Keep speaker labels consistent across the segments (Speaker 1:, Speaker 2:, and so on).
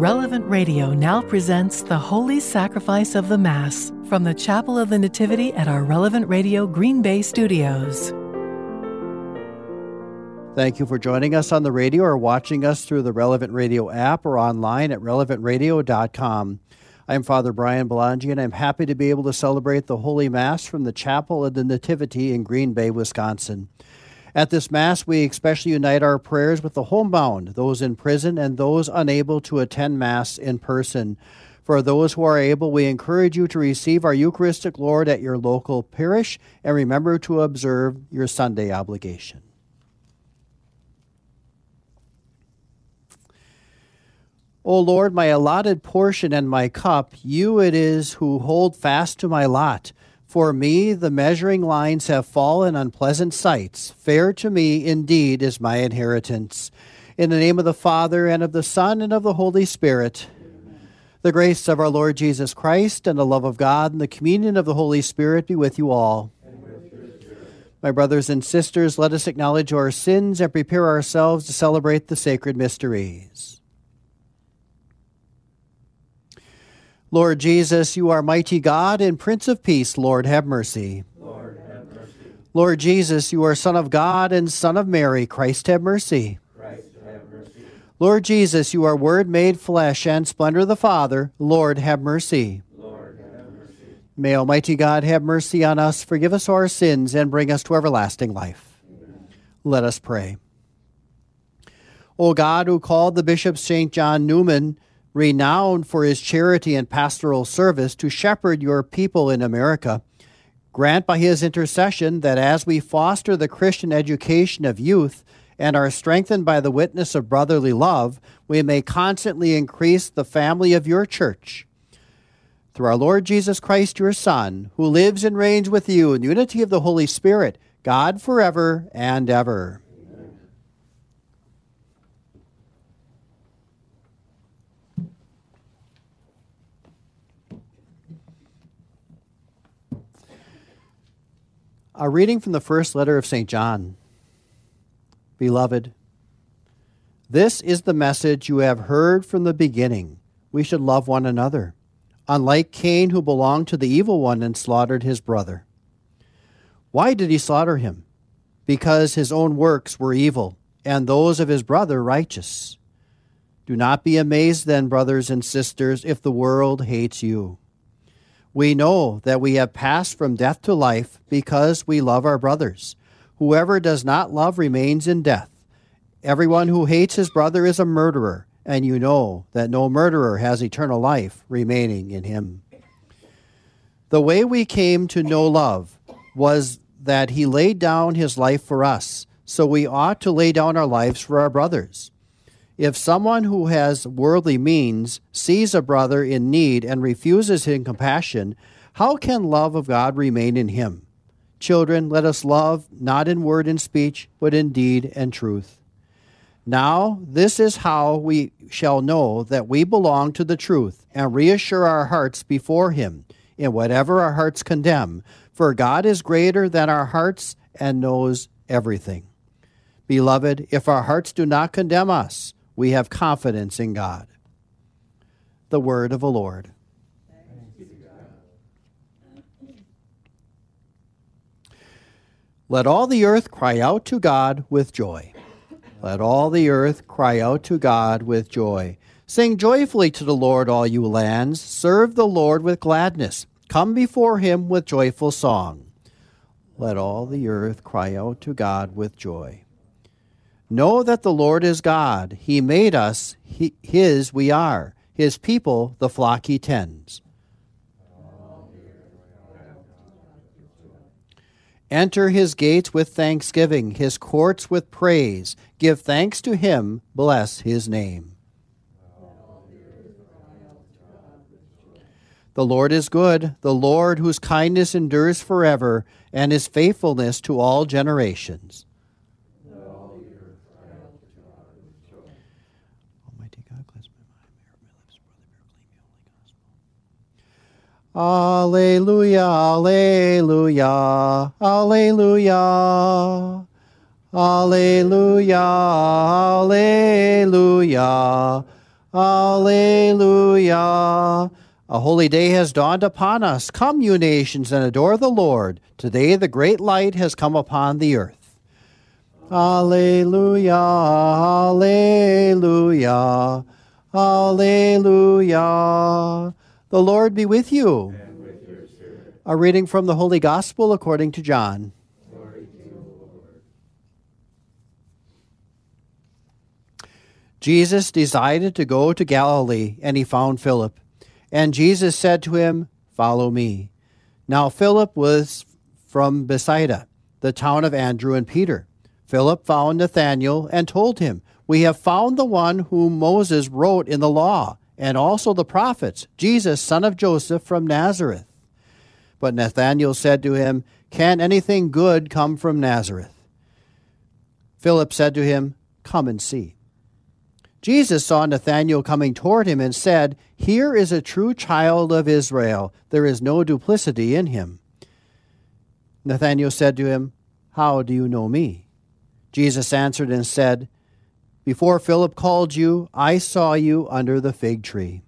Speaker 1: Relevant Radio now presents the Holy Sacrifice of the Mass from the Chapel of the Nativity at our Relevant Radio Green Bay studios.
Speaker 2: Thank you for joining us on the radio or watching us through the Relevant Radio app or online at relevantradio.com. I'm Father Brian Belongia, and I'm happy to be able to celebrate the Holy Mass from the Chapel of the Nativity in Green Bay, Wisconsin. At this Mass, we especially unite our prayers with the homebound, those in prison, and those unable to attend Mass in person. For those who are able, we encourage you to receive our Eucharistic Lord at your local parish and remember to observe your Sunday obligation. O Lord, my allotted portion and my cup, you it is who hold fast to my lot. For me, the measuring lines have fallen on pleasant sights. Fair to me, indeed, is my inheritance. In the name of the Father, and of the Son, and of the Holy Spirit, Amen. the grace of our Lord Jesus Christ, and the love of God, and the communion of the Holy Spirit be with you all. My brothers and sisters, let us acknowledge our sins and prepare ourselves to celebrate the sacred mysteries. Lord Jesus, you are mighty God and Prince of Peace. Lord, have mercy.
Speaker 3: Lord, have mercy.
Speaker 2: Lord Jesus, you are Son of God and Son of Mary. Christ, have mercy.
Speaker 3: Christ, have mercy.
Speaker 2: Lord Jesus, you are Word made flesh and splendor of the Father. Lord, have mercy.
Speaker 3: Lord, have mercy.
Speaker 2: May Almighty God have mercy on us, forgive us our sins, and bring us to everlasting life. Amen. Let us pray. O God, who called the Bishop St. John Neumann, renowned for his charity and pastoral service to shepherd your people in America. Grant by his intercession that as we foster the Christian education of youth and are strengthened by the witness of brotherly love, we may constantly increase the family of your church. Through our Lord Jesus Christ, your Son, who lives and reigns with you in unity of the Holy Spirit, God forever and ever. A reading from the first letter of St. John. Beloved, this is the message you have heard from the beginning. We should love one another, unlike Cain, who belonged to the evil one and slaughtered his brother. Why did he slaughter him? Because his own works were evil, and those of his brother righteous. Do not be amazed, then, brothers and sisters, if the world hates you. We know that we have passed from death to life because we love our brothers. Whoever does not love remains in death. Everyone who hates his brother is a murderer, and you know that no murderer has eternal life remaining in him. The way we came to know love was that he laid down his life for us, so we ought to lay down our lives for our brothers. If someone who has worldly means sees a brother in need and refuses him compassion, how can love of God remain in him? Children, let us love not in word and speech, but in deed and truth. Now, this is how we shall know that we belong to the truth and reassure our hearts before Him in whatever our hearts condemn, for God is greater than our hearts and knows everything. Beloved, if our hearts do not condemn us, we have confidence in God. The word of the Lord. Let all the earth cry out to God with joy. Let all the earth cry out to God with joy. Sing joyfully to the Lord, all you lands. Serve the Lord with gladness. Come before him with joyful song. Let all the earth cry out to God with joy. Know that the Lord is God. He made us, he, His we are, His people, the flock He tends. Enter His gates with thanksgiving, His courts with praise. Give thanks to Him, bless His name. The Lord is good, the Lord whose kindness endures forever, and His faithfulness to all generations. Alleluia, Alleluia, Alleluia. Alleluia, Alleluia. Alleluia. A holy day has dawned upon us. Come, you nations, and adore the Lord. Today the great light has come upon the earth. Alleluia, alleluia, alleluia. The Lord be with you. A reading from the Holy Gospel according to John. Jesus decided to go to Galilee, and he found Philip. And Jesus said to him, Follow me. Now Philip was from Bethsaida, the town of Andrew and Peter. Philip found Nathanael and told him, We have found the one whom Moses wrote in the law, and also the prophets, Jesus, son of Joseph from Nazareth. But Nathanael said to him, Can anything good come from Nazareth? Philip said to him, Come and see. Jesus saw Nathanael coming toward him and said, Here is a true child of Israel. There is no duplicity in him. Nathanael said to him, How do you know me? Jesus answered and said, Before Philip called you, I saw you under the fig tree.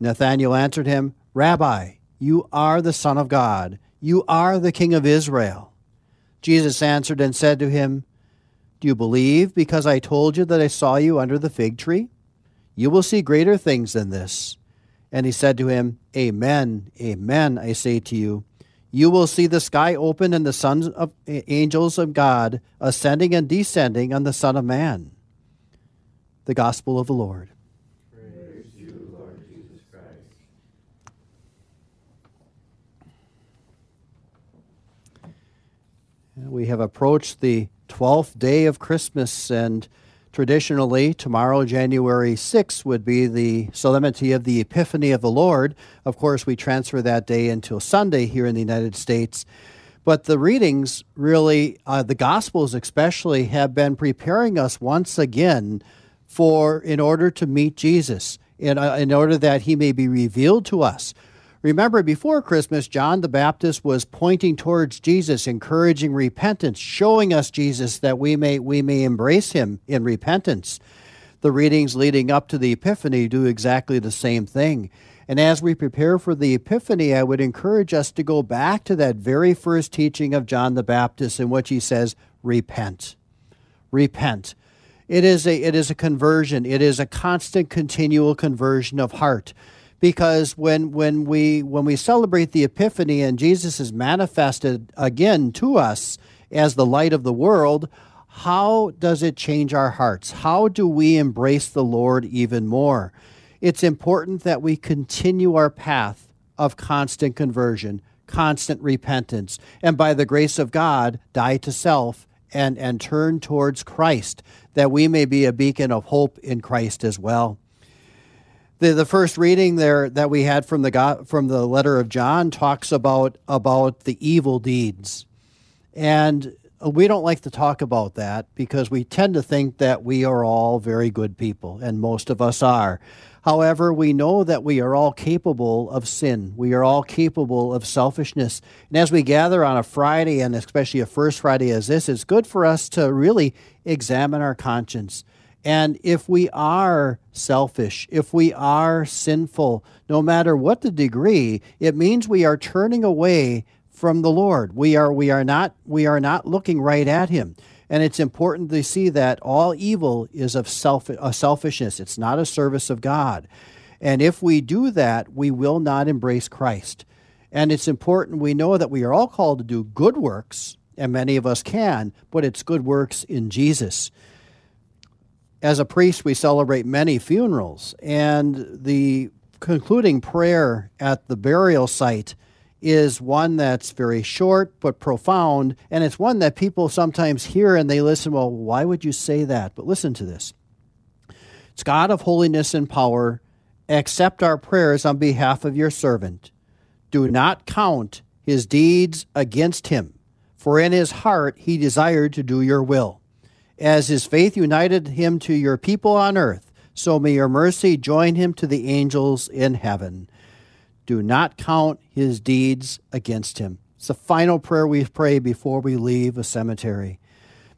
Speaker 2: Nathanael answered him, Rabbi, you are the Son of God. You are the King of Israel. Jesus answered and said to him, do you believe because I told you that I saw you under the fig tree? You will see greater things than this. And he said to him, Amen, amen, I say to you. You will see the sky open and the sons of eh, angels of God ascending and descending on the Son of Man. The Gospel of the Lord. We have approached the 12th day of Christmas, and traditionally, tomorrow, January 6th, would be the solemnity of the Epiphany of the Lord. Of course, we transfer that day until Sunday here in the United States. But the readings, really, uh, the Gospels especially, have been preparing us once again for in order to meet Jesus, in, uh, in order that he may be revealed to us. Remember, before Christmas, John the Baptist was pointing towards Jesus, encouraging repentance, showing us Jesus that we may, we may embrace him in repentance. The readings leading up to the Epiphany do exactly the same thing. And as we prepare for the Epiphany, I would encourage us to go back to that very first teaching of John the Baptist in which he says, Repent. Repent. It is a, it is a conversion, it is a constant, continual conversion of heart. Because when when we when we celebrate the epiphany and Jesus is manifested again to us as the light of the world how does it change our hearts? How do we embrace the Lord even more? It's important that we continue our path of constant conversion constant repentance and by the grace of God die to self and and turn towards Christ that we may be a beacon of hope in Christ as well. The, the first reading there that we had from the from the letter of John talks about about the evil deeds, and we don't like to talk about that because we tend to think that we are all very good people, and most of us are. However, we know that we are all capable of sin. We are all capable of selfishness. And as we gather on a Friday, and especially a first Friday as this, it's good for us to really examine our conscience and if we are selfish, if we are sinful, no matter what the degree, it means we are turning away from the Lord. We are we are not we are not looking right at him. And it's important to see that all evil is of self a selfishness. It's not a service of God. And if we do that, we will not embrace Christ. And it's important we know that we are all called to do good works, and many of us can, but it's good works in Jesus as a priest, we celebrate many funerals, and the concluding prayer at the burial site is one that's very short but profound, and it's one that people sometimes hear and they listen, well, why would you say that? But listen to this It's God of holiness and power, accept our prayers on behalf of your servant. Do not count his deeds against him, for in his heart he desired to do your will. As his faith united him to your people on earth, so may your mercy join him to the angels in heaven. Do not count his deeds against him. It's the final prayer we pray before we leave a cemetery.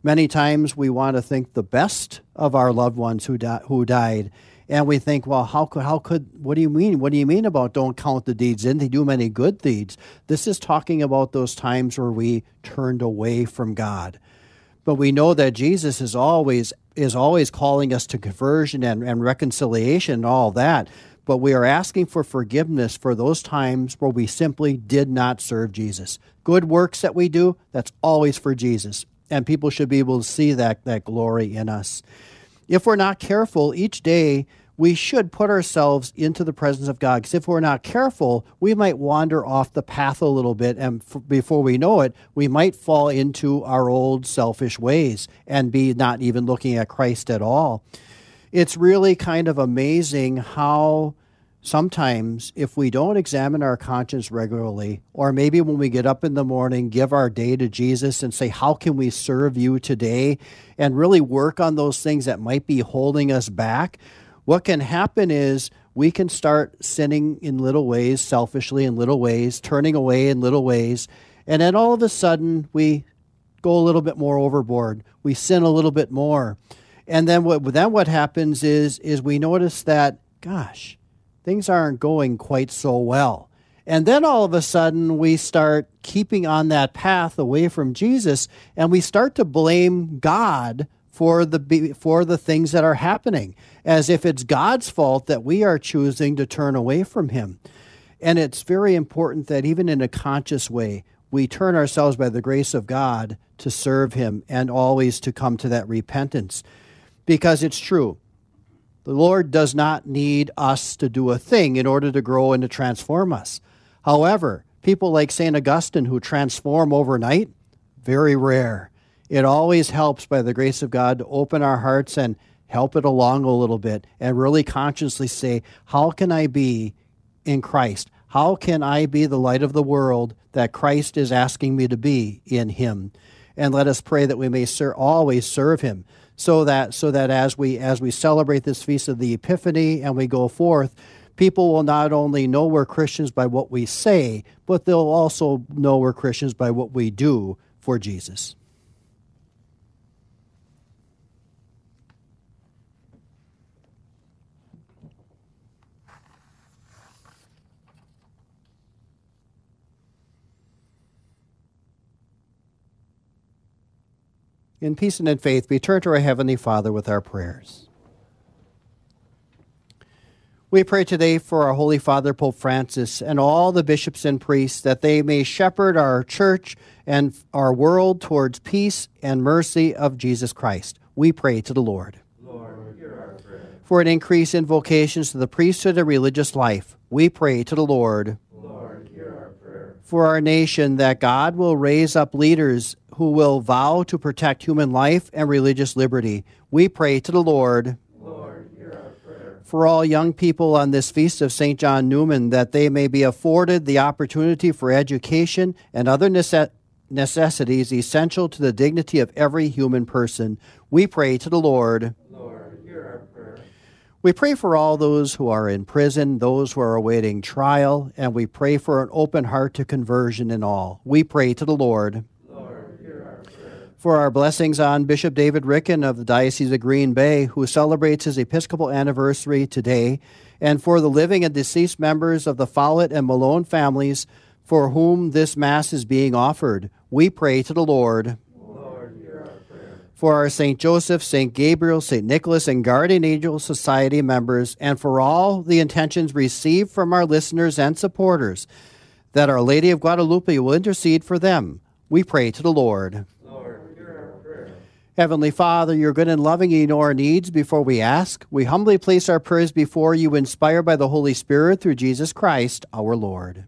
Speaker 2: Many times we want to think the best of our loved ones who, di- who died, And we think, well, how could, how could, what do you mean? What do you mean about don't count the deeds in? They do many good deeds. This is talking about those times where we turned away from God. But we know that Jesus is always is always calling us to conversion and, and reconciliation and all that. But we are asking for forgiveness for those times where we simply did not serve Jesus. Good works that we do, that's always for Jesus. And people should be able to see that, that glory in us. If we're not careful, each day we should put ourselves into the presence of God. Because if we're not careful, we might wander off the path a little bit. And f- before we know it, we might fall into our old selfish ways and be not even looking at Christ at all. It's really kind of amazing how sometimes if we don't examine our conscience regularly, or maybe when we get up in the morning, give our day to Jesus and say, How can we serve you today? and really work on those things that might be holding us back, what can happen is we can start sinning in little ways, selfishly in little ways, turning away in little ways, and then all of a sudden we go a little bit more overboard. We sin a little bit more. And then what then what happens is is we notice that gosh, things aren't going quite so well. And then all of a sudden, we start keeping on that path away from Jesus, and we start to blame God for the for the things that are happening, as if it's God's fault that we are choosing to turn away from Him. And it's very important that even in a conscious way, we turn ourselves by the grace of God to serve Him and always to come to that repentance, because it's true the Lord does not need us to do a thing in order to grow and to transform us. However, people like St. Augustine who transform overnight, very rare. It always helps by the grace of God to open our hearts and help it along a little bit and really consciously say, How can I be in Christ? How can I be the light of the world that Christ is asking me to be in Him? And let us pray that we may ser- always serve Him so that so that as we as we celebrate this feast of the Epiphany and we go forth, people will not only know we're Christians by what we say, but they'll also know we're Christians by what we do for Jesus. In peace and in faith, we turn to our Heavenly Father with our prayers. We pray today for our Holy Father, Pope Francis, and all the bishops and priests that they may shepherd our church and our world towards peace and mercy of Jesus Christ. We pray to the Lord.
Speaker 3: Lord, hear our prayer.
Speaker 2: For an increase in vocations to the priesthood and religious life, we pray to the Lord. For our nation, that God will raise up leaders who will vow to protect human life and religious liberty. We pray to the Lord
Speaker 3: Lord, hear our prayer.
Speaker 2: for all young people on this feast of St. John Neumann that they may be afforded the opportunity for education and other nece- necessities essential to the dignity of every human person. We pray to the Lord.
Speaker 3: Lord, hear our prayer.
Speaker 2: We pray for all those who are in prison, those who are awaiting trial, and we pray for an open heart to conversion in all. We pray to the Lord. For our blessings on Bishop David Ricken of the Diocese of Green Bay, who celebrates his Episcopal anniversary today, and for the living and deceased members of the Follett and Malone families for whom this Mass is being offered. We pray to the Lord. For our St. Joseph, St. Gabriel, St. Nicholas, and Guardian Angel Society members, and for all the intentions received from our listeners and supporters, that Our Lady of Guadalupe will intercede for them. We pray to the Lord.
Speaker 3: Lord, hear our prayer.
Speaker 2: Heavenly Father, you're good and loving, you know our needs before we ask. We humbly place our prayers before you, inspired by the Holy Spirit through Jesus Christ, our Lord.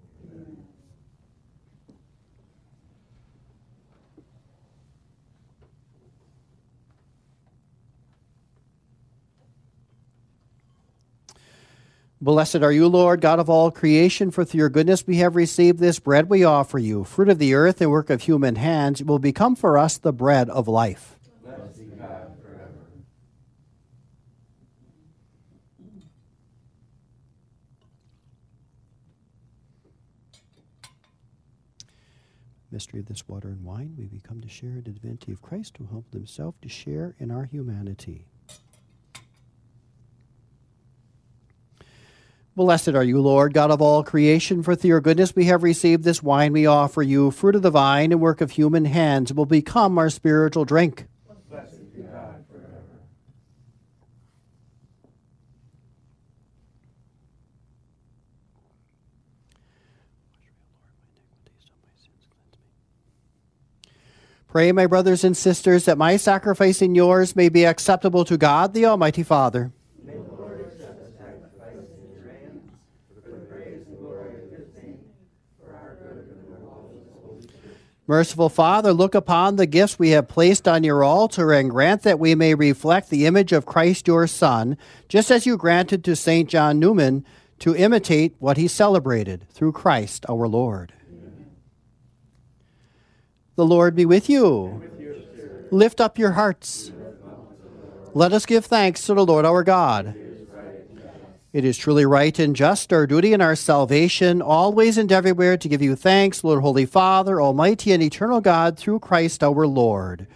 Speaker 2: Blessed are you, Lord, God of all creation, for through your goodness we have received this bread we offer you, fruit of the earth and work of human hands. It will become for us the bread of life.
Speaker 3: Blessed be God forever.
Speaker 2: mystery of this water and wine, we become to share the divinity of Christ, who humbled himself to share in our humanity. Blessed are you, Lord, God of all creation, for through your goodness we have received this wine we offer you, fruit of the vine and work of human hands, will become our spiritual drink.
Speaker 3: Blessed be God forever.
Speaker 2: Pray, my brothers and sisters, that my sacrifice and yours may be acceptable to God, the Almighty Father.
Speaker 3: May the Lord accept the sacrifice in your hands for the praise and glory of his name, for our good and the will of his Holy Spirit.
Speaker 2: Merciful Father, look upon the gifts we have placed on your altar and grant that we may reflect the image of Christ your Son, just as you granted to St. John Neumann to imitate what he celebrated through Christ our Lord. The Lord be with you. Lift up your hearts. Let us give thanks to the Lord our God. It is truly right and just, our duty and our salvation, always and everywhere to give you thanks, Lord Holy Father, Almighty and eternal God, through Christ our Lord.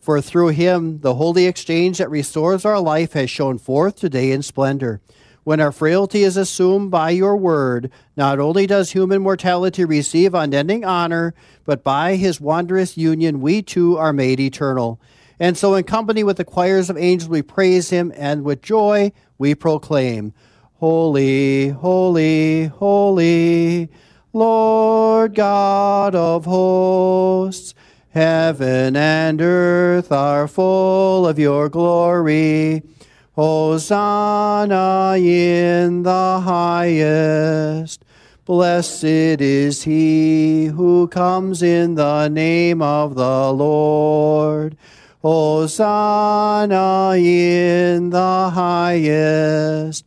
Speaker 2: For through him the holy exchange that restores our life has shone forth today in splendor. When our frailty is assumed by your word, not only does human mortality receive unending honor, but by his wondrous union we too are made eternal. And so, in company with the choirs of angels, we praise him, and with joy we proclaim, Holy, holy, holy, Lord God of hosts. Heaven and earth are full of your glory. Hosanna in the highest. Blessed is he who comes in the name of the Lord. Hosanna in the highest.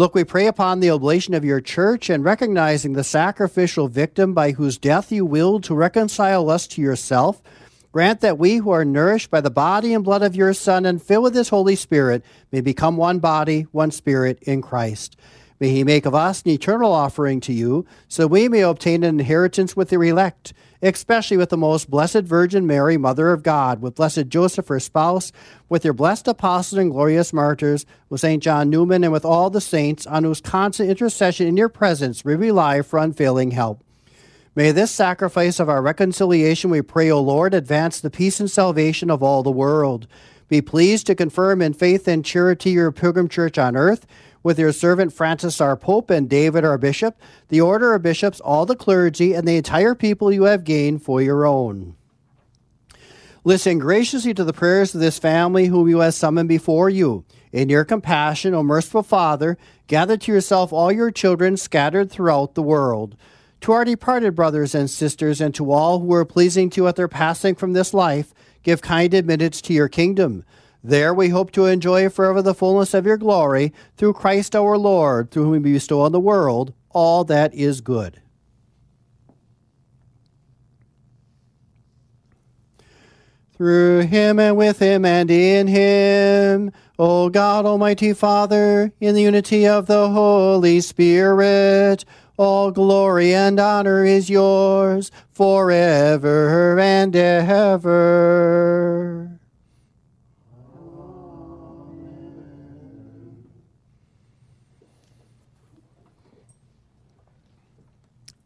Speaker 2: Look, we pray upon the oblation of your church and recognizing the sacrificial victim by whose death you willed to reconcile us to yourself Grant that we who are nourished by the body and blood of your Son and filled with his Holy Spirit may become one body, one spirit in Christ. May he make of us an eternal offering to you, so we may obtain an inheritance with the elect, especially with the most blessed Virgin Mary, Mother of God, with blessed Joseph, her spouse, with your blessed apostles and glorious martyrs, with St. John Neumann, and with all the saints, on whose constant intercession in your presence we rely for unfailing help. May this sacrifice of our reconciliation, we pray, O Lord, advance the peace and salvation of all the world. Be pleased to confirm in faith and charity your pilgrim church on earth, with your servant Francis our Pope and David our Bishop, the order of bishops, all the clergy, and the entire people you have gained for your own. Listen graciously to the prayers of this family whom you have summoned before you. In your compassion, O merciful Father, gather to yourself all your children scattered throughout the world. To our departed brothers and sisters, and to all who are pleasing to you at their passing from this life, give kind admittance to your kingdom. There we hope to enjoy forever the fullness of your glory, through Christ our Lord, through whom we bestow on the world all that is good. Through him and with him and in him, O God, Almighty Father, in the unity of the Holy Spirit, all glory and honor is yours forever and ever.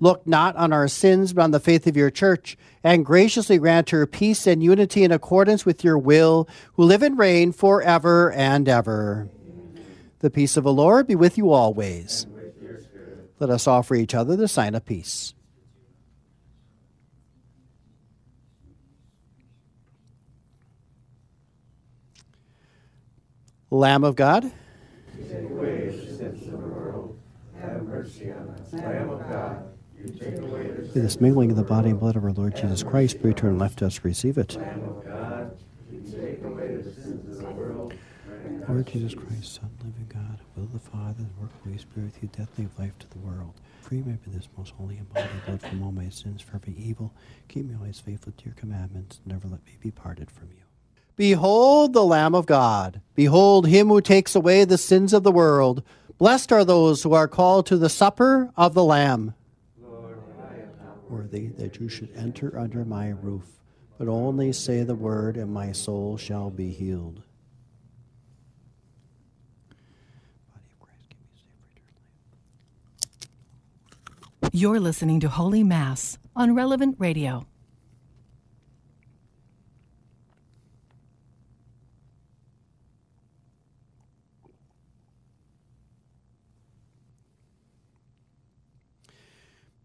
Speaker 2: Look not on our sins, but on the faith of your church, and graciously grant her peace and unity in accordance with your will, who live and reign forever and ever. The peace of the Lord be with you always. Let us offer each other the sign of peace. Lamb of God,
Speaker 3: take away the sins of the world. Have mercy on us. Lamb of God,
Speaker 2: in this mingling of the body and blood of our Lord Jesus Christ, be returned left us receive it.
Speaker 3: Of of.
Speaker 2: Lord Jesus Christ, Son, living God, will of the Father, the work of the Holy Spirit, you death leave life to the world. Free me by this most holy and body blood from all my sins, for every evil. Keep me always faithful to your commandments. Never let me be parted from you. Behold the Lamb of God. Behold him who takes away the sins of the world. Blessed are those who are called to the supper of the Lamb.
Speaker 3: Lord, I am not
Speaker 2: Worthy that you should enter under my roof, but only say the word, and my soul shall be healed.
Speaker 1: You're listening to Holy Mass on Relevant Radio.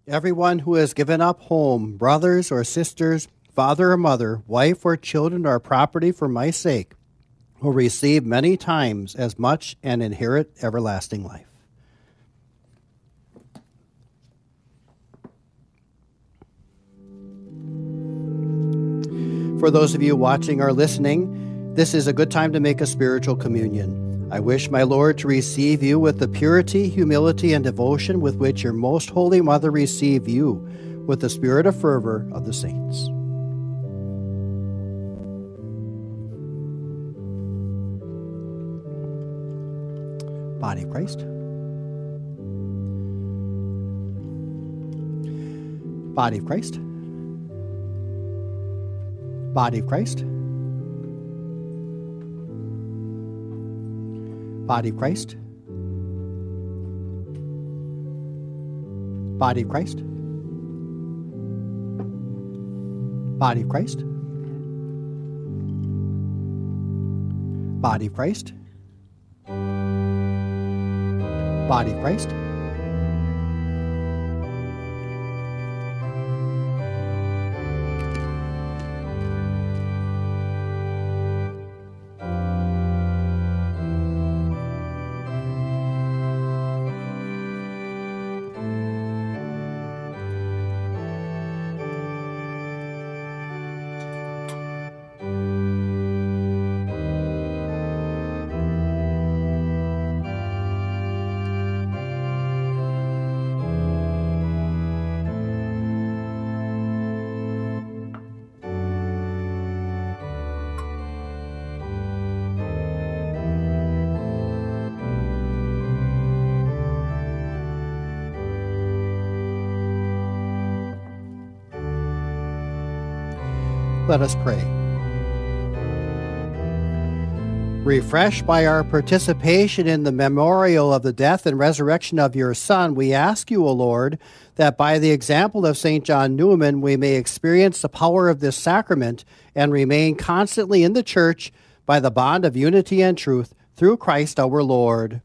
Speaker 2: Everyone who has given up home, brothers or sisters, father or mother, wife or children or property for my sake, will receive many times as much and inherit everlasting life. For those of you watching or listening, this is a good time to make a spiritual communion. I wish my Lord to receive you with the purity, humility, and devotion with which your most holy mother received you, with the spirit of fervor of the saints. Body of Christ. Body of Christ. Body of Christ. Body of Christ. Body of Christ. Body of Christ. Body of Christ. Body of Christ. Let us pray. Refreshed by our participation in the memorial of the death and resurrection of your Son, we ask you, O Lord, that by the example of St. John Neumann, we may experience the power of this sacrament and remain constantly in the Church by the bond of unity and truth through Christ our Lord.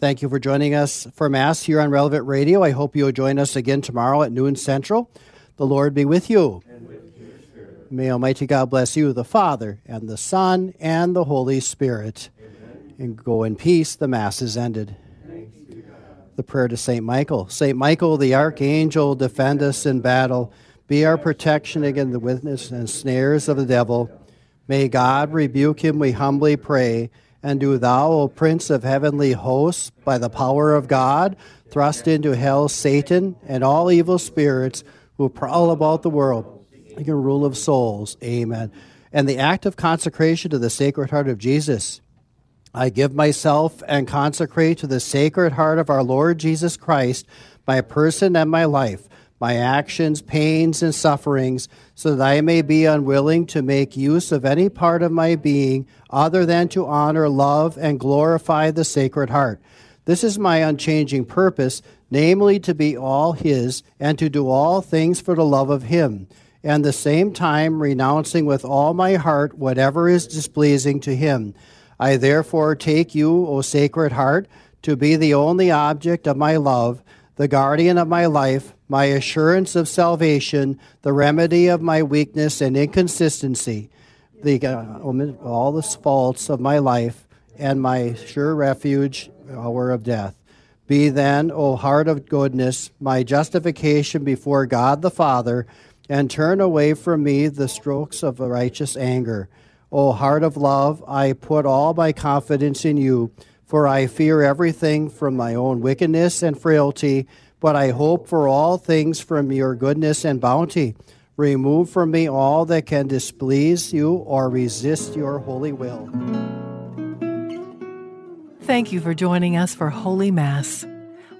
Speaker 2: Thank you for joining us for Mass here on Relevant Radio. I hope you'll join us again tomorrow at noon Central. The Lord be with you. May Almighty God bless you, the Father, and the Son, and the Holy Spirit. Amen. And go in peace. The Mass is ended. The prayer to St. Michael. St. Michael, the archangel, defend us in battle. Be our protection against the witness and snares of the devil. May God rebuke him, we humbly pray. And do thou, O Prince of heavenly hosts, by the power of God, thrust into hell Satan and all evil spirits who prowl about the world and rule of souls. Amen. And the act of consecration to the Sacred Heart of Jesus. I give myself and consecrate to the Sacred Heart of our Lord Jesus Christ my person and my life, my actions, pains, and sufferings, so that I may be unwilling to make use of any part of my being other than to honor, love, and glorify the Sacred Heart. This is my unchanging purpose, namely to be all His and to do all things for the love of Him and the same time renouncing with all my heart whatever is displeasing to him. I therefore take you, O Sacred Heart, to be the only object of my love, the guardian of my life, my assurance of salvation, the remedy of my weakness and inconsistency, the, uh, all the faults of my life, and my sure refuge, hour of death. Be then, O heart of goodness, my justification before God the Father and turn away from me the strokes of a righteous anger. O heart of love, I put all my confidence in you, for I fear everything from my own wickedness and frailty, but I hope for all things from your goodness and bounty. Remove from me all that can displease you or resist your holy will.
Speaker 1: Thank you for joining us for Holy Mass.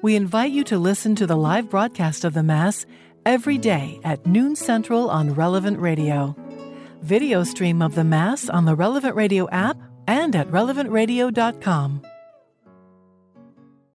Speaker 1: We invite you to listen to the live broadcast of the Mass every day at noon central on Relevant Radio. Video stream of the Mass on the Relevant Radio app and at relevantradio.com.